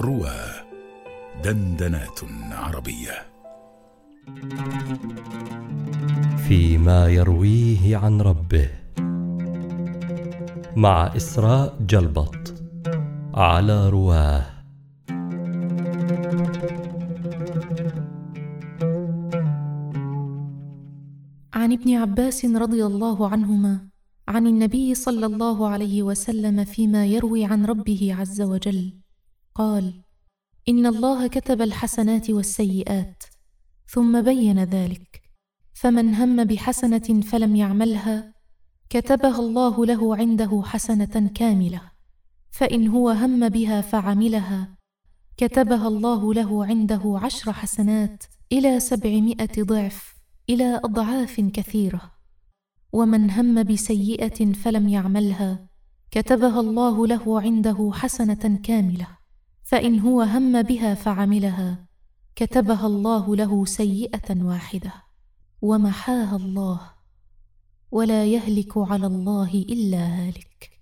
روى دندنات عربية. فيما يرويه عن ربه. مع إسراء جلبط على رواه. عن ابن عباس رضي الله عنهما عن النبي صلى الله عليه وسلم فيما يروي عن ربه عز وجل. قال إن الله كتب الحسنات والسيئات ثم بين ذلك فمن هم بحسنة فلم يعملها كتبها الله له عنده حسنة كاملة فإن هو هم بها فعملها كتبها الله له عنده عشر حسنات إلى سبعمائة ضعف إلى أضعاف كثيرة. ومن هم بسيئة فلم يعملها كتبها الله له عنده حسنة كاملة. فإن هو هم بها فعملها كتبها الله له سيئة واحدة ومحاها الله ولا يهلك على الله إلا هالك.